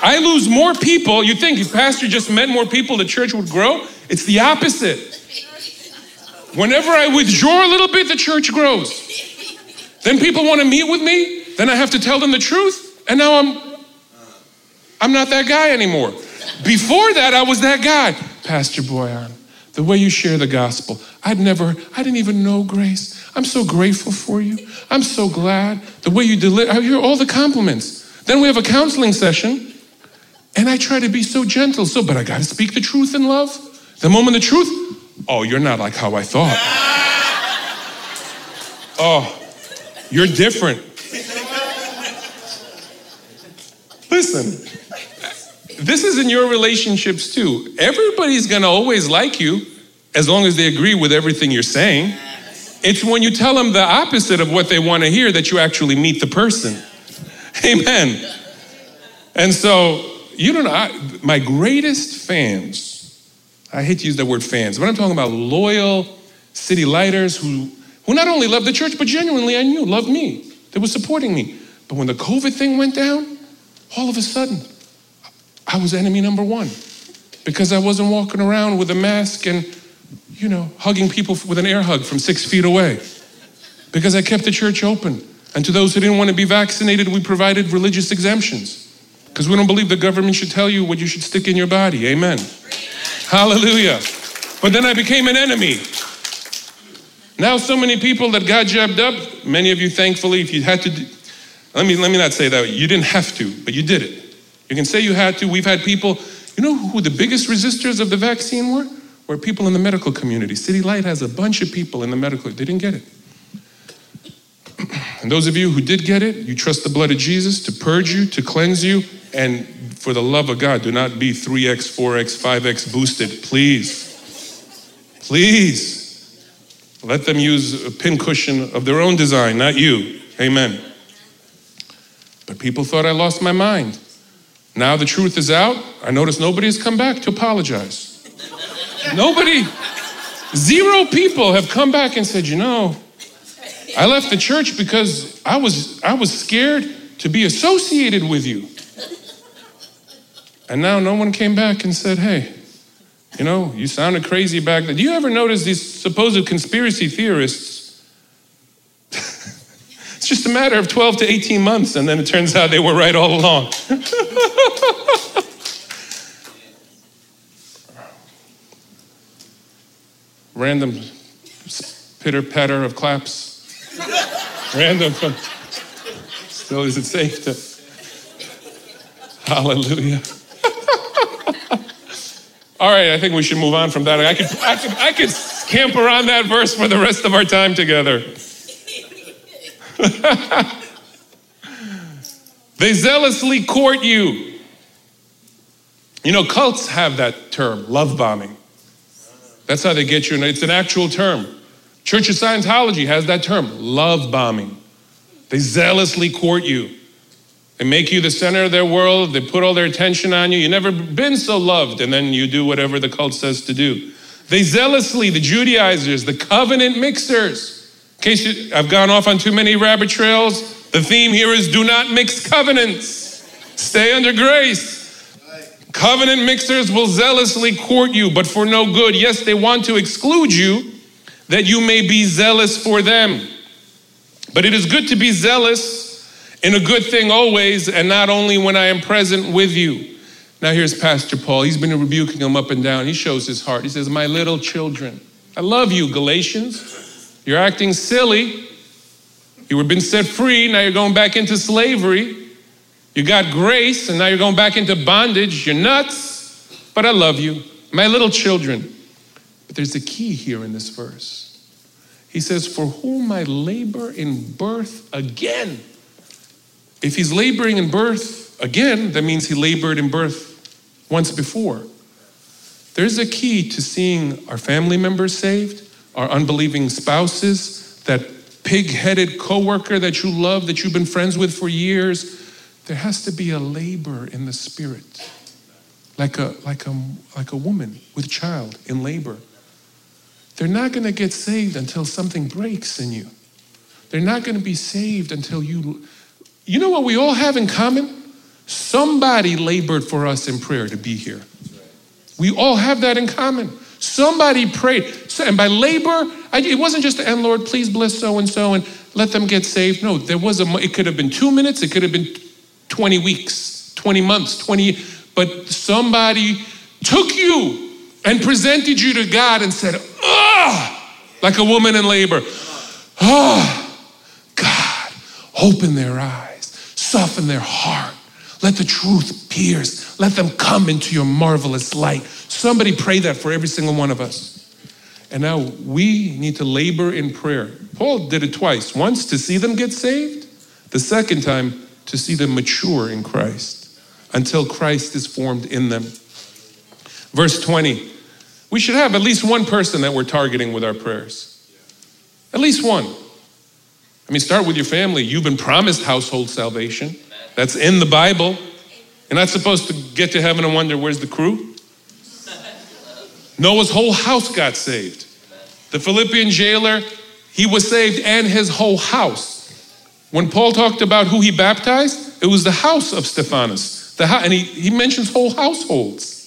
I lose more people. You think if pastor just met more people, the church would grow? It's the opposite. Whenever I withdraw a little bit, the church grows. Then people want to meet with me. Then I have to tell them the truth. And now I'm I'm not that guy anymore. Before that, I was that guy. Pastor Bojan, the way you share the gospel, I'd never, I didn't even know grace. I'm so grateful for you. I'm so glad. The way you deliver, I hear all the compliments. Then we have a counseling session, and I try to be so gentle, so, but I got to speak the truth in love. The moment the truth, oh, you're not like how I thought. Oh, you're different. Listen, this is in your relationships too. Everybody's gonna always like you as long as they agree with everything you're saying. It's when you tell them the opposite of what they wanna hear that you actually meet the person. Amen. And so, you don't know, I, my greatest fans, I hate to use that word fans, but I'm talking about loyal city lighters who, who not only love the church, but genuinely I knew loved me. They were supporting me. But when the COVID thing went down, all of a sudden, I was enemy number one because I wasn't walking around with a mask and, you know, hugging people with an air hug from six feet away. Because I kept the church open. And to those who didn't want to be vaccinated, we provided religious exemptions. Because we don't believe the government should tell you what you should stick in your body. Amen. Hallelujah. But then I became an enemy. Now, so many people that got jabbed up, many of you, thankfully, if you had to, let me, let me not say that, you didn't have to, but you did it. You can say you had to. We've had people, you know who the biggest resistors of the vaccine were? Were people in the medical community. City Light has a bunch of people in the medical, they didn't get it. And those of you who did get it, you trust the blood of Jesus to purge you, to cleanse you, and for the love of God, do not be 3x, 4x, 5x boosted, please. Please. Let them use a pincushion of their own design, not you. Amen. But people thought I lost my mind. Now the truth is out. I notice nobody has come back to apologize. Nobody, zero people have come back and said, you know, I left the church because I was, I was scared to be associated with you. And now no one came back and said, hey, you know, you sounded crazy back then. Do you ever notice these supposed conspiracy theorists? Just a matter of 12 to 18 months, and then it turns out they were right all along. Random pitter patter of claps. Random. Still, is it safe to? Hallelujah. All right, I think we should move on from that. I could, I could, I could camp around that verse for the rest of our time together. they zealously court you. You know, cults have that term, love bombing. That's how they get you. It's an actual term. Church of Scientology has that term, love bombing. They zealously court you. They make you the center of their world. They put all their attention on you. You've never been so loved, and then you do whatever the cult says to do. They zealously, the Judaizers, the covenant mixers. In case you, I've gone off on too many rabbit trails, the theme here is do not mix covenants. Stay under grace. Covenant mixers will zealously court you, but for no good. Yes, they want to exclude you that you may be zealous for them. But it is good to be zealous in a good thing always, and not only when I am present with you. Now, here's Pastor Paul. He's been rebuking them up and down. He shows his heart. He says, My little children, I love you, Galatians. You're acting silly. You were been set free, now you're going back into slavery. You got grace, and now you're going back into bondage. You're nuts, but I love you, my little children. But there's a key here in this verse. He says, For whom I labor in birth again if he's laboring in birth again, that means he labored in birth once before. There's a key to seeing our family members saved, our unbelieving spouses, that pig headed coworker that you love, that you've been friends with for years. There has to be a labor in the spirit, like a, like a, like a woman with child in labor. They're not going to get saved until something breaks in you. They're not going to be saved until you you know what we all have in common? Somebody labored for us in prayer to be here. We all have that in common. Somebody prayed. And by labor, it wasn't just, and Lord, please bless so and so and let them get saved. No, there was a, it could have been two minutes, it could have been 20 weeks, 20 months, 20, but somebody took you and presented you to God and said, ah, like a woman in labor. Ah, God, open their eyes, soften their heart. Let the truth pierce. Let them come into your marvelous light. Somebody pray that for every single one of us. And now we need to labor in prayer. Paul did it twice once to see them get saved, the second time to see them mature in Christ until Christ is formed in them. Verse 20 we should have at least one person that we're targeting with our prayers. At least one. I mean, start with your family. You've been promised household salvation. That's in the Bible. You're not supposed to get to heaven and wonder where's the crew. Noah's whole house got saved. The Philippian jailer, he was saved and his whole house. When Paul talked about who he baptized, it was the house of Stephanas. The and he, he mentions whole households.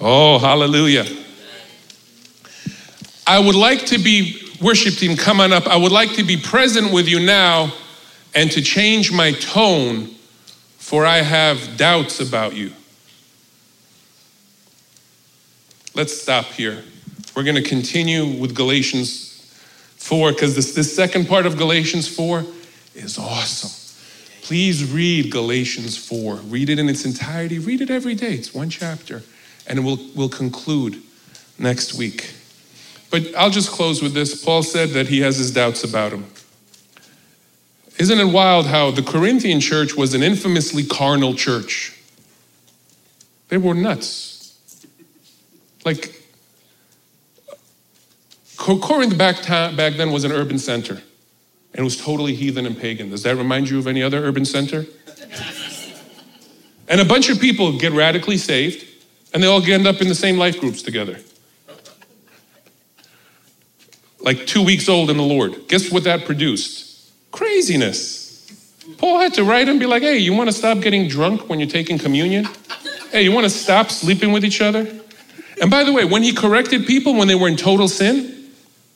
Oh, hallelujah. I would like to be, worship team, come on up. I would like to be present with you now and to change my tone, for I have doubts about you. Let's stop here. We're going to continue with Galatians 4 because this, this second part of Galatians 4 is awesome. Please read Galatians 4. Read it in its entirety. Read it every day. It's one chapter. And we'll, we'll conclude next week. But I'll just close with this. Paul said that he has his doubts about him. Isn't it wild how the Corinthian church was an infamously carnal church? They were nuts. Like, Corinth back, back then was an urban center and it was totally heathen and pagan. Does that remind you of any other urban center? and a bunch of people get radically saved and they all end up in the same life groups together like two weeks old in the Lord. Guess what that produced? Craziness. Paul had to write and be like, hey, you want to stop getting drunk when you're taking communion? Hey, you want to stop sleeping with each other? And by the way, when he corrected people when they were in total sin,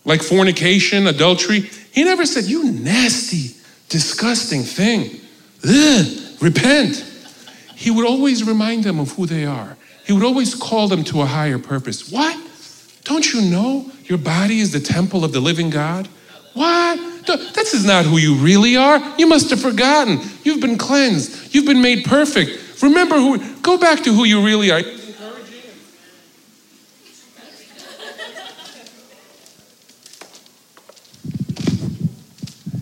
like fornication, adultery, he never said, you nasty, disgusting thing. Ugh, repent. He would always remind them of who they are. He would always call them to a higher purpose. What? Don't you know your body is the temple of the living God? What? This is not who you really are. You must have forgotten. You've been cleansed. You've been made perfect. Remember who, go back to who you really are.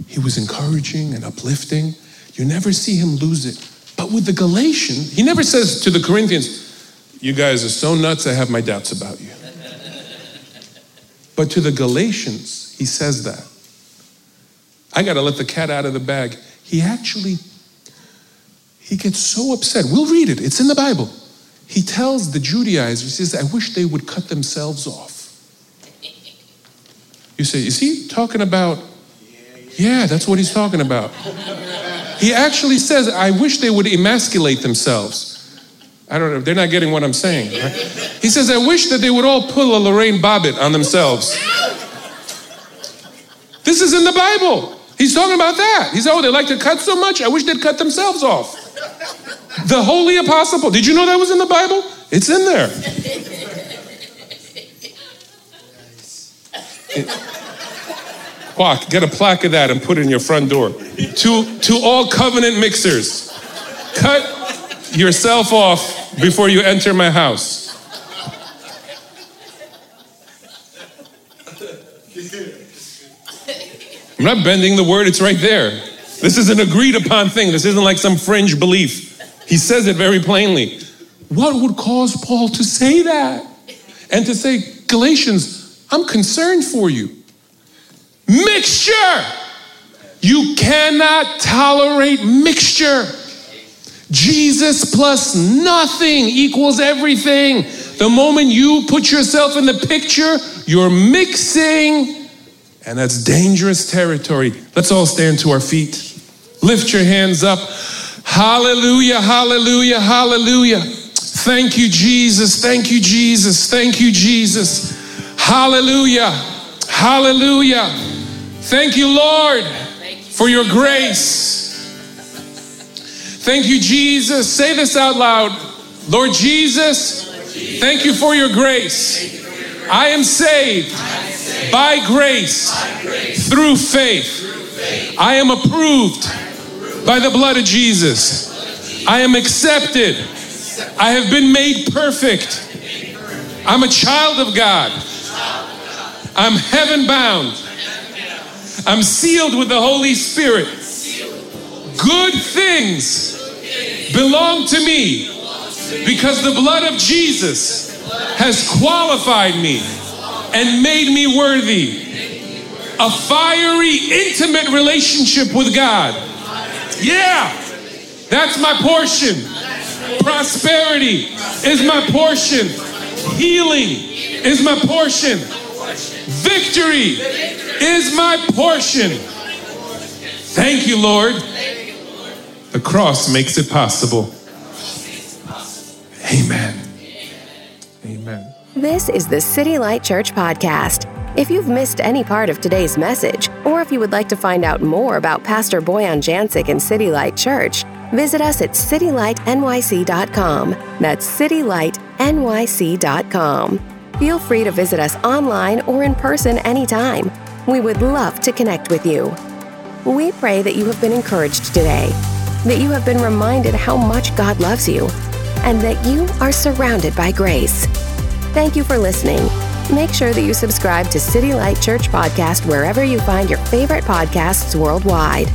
He was encouraging and uplifting. You never see him lose it. But with the Galatians, he never says to the Corinthians, You guys are so nuts, I have my doubts about you. But to the Galatians, he says that. I got to let the cat out of the bag. He actually he gets so upset. We'll read it. It's in the Bible. He tells the Judaizers, he says, I wish they would cut themselves off. You say, is he talking about? Yeah, that's what he's talking about. He actually says, I wish they would emasculate themselves. I don't know, they're not getting what I'm saying. Right? He says, I wish that they would all pull a Lorraine Bobbitt on themselves. This is in the Bible. He's talking about that. He said, Oh, they like to cut so much, I wish they'd cut themselves off. The holy apostle. Did you know that was in the Bible? It's in there. Walk, get a plaque of that and put it in your front door. To, to all covenant mixers, cut yourself off before you enter my house. I'm not bending the word, it's right there. This is an agreed upon thing. This isn't like some fringe belief. He says it very plainly. What would cause Paul to say that? And to say, Galatians, I'm concerned for you. Mixture! You cannot tolerate mixture. Jesus plus nothing equals everything. The moment you put yourself in the picture, you're mixing, and that's dangerous territory. Let's all stand to our feet. Lift your hands up. Hallelujah, hallelujah, hallelujah. Thank you, Jesus. Thank you, Jesus. Thank you, Jesus. Hallelujah, hallelujah. Thank you, Lord, for your grace. Thank you, Jesus. Say this out loud. Lord Jesus, thank you for your grace. I am saved by grace through faith. I am approved by the blood of Jesus. I am accepted. I have been made perfect. I'm a child of God. I'm heaven bound. I'm sealed with the Holy Spirit. Good things belong to me because the blood of Jesus has qualified me and made me worthy. A fiery, intimate relationship with God. Yeah, that's my portion. Prosperity is my portion. Healing is my portion. Victory is my portion. Thank you, Lord. The cross makes it possible. Amen. Amen. This is the City Light Church Podcast. If you've missed any part of today's message, or if you would like to find out more about Pastor Bojan Jancic and City Light Church, visit us at citylightnyc.com. That's citylightnyc.com. Feel free to visit us online or in person anytime. We would love to connect with you. We pray that you have been encouraged today, that you have been reminded how much God loves you, and that you are surrounded by grace. Thank you for listening. Make sure that you subscribe to City Light Church Podcast wherever you find your favorite podcasts worldwide.